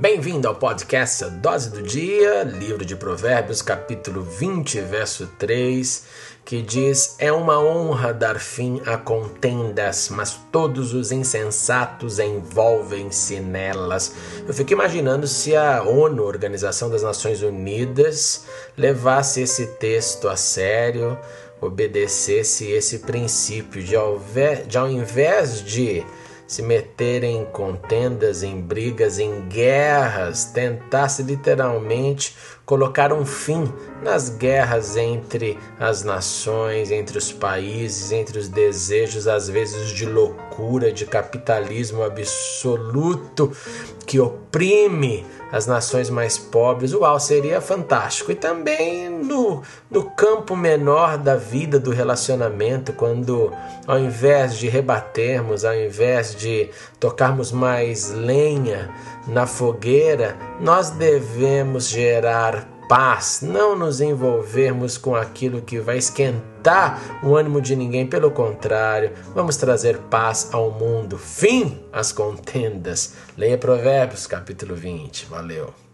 Bem-vindo ao podcast Dose do Dia, livro de Provérbios, capítulo 20, verso 3, que diz: É uma honra dar fim a contendas, mas todos os insensatos envolvem-se nelas. Eu fico imaginando se a ONU, Organização das Nações Unidas, levasse esse texto a sério, obedecesse esse princípio de, ao invés de se meter em contendas, em brigas, em guerras, tentasse literalmente colocar um fim nas guerras entre as nações, entre os países, entre os desejos, às vezes de loucura, de capitalismo absoluto que oprime as nações mais pobres, uau, seria fantástico. E também no, no campo menor da vida, do relacionamento, quando ao invés de rebatermos, ao invés de tocarmos mais lenha na fogueira, nós devemos gerar paz, não nos envolvermos com aquilo que vai esquentar o ânimo de ninguém, pelo contrário, vamos trazer paz ao mundo. Fim às contendas. Leia Provérbios, capítulo 20. Valeu.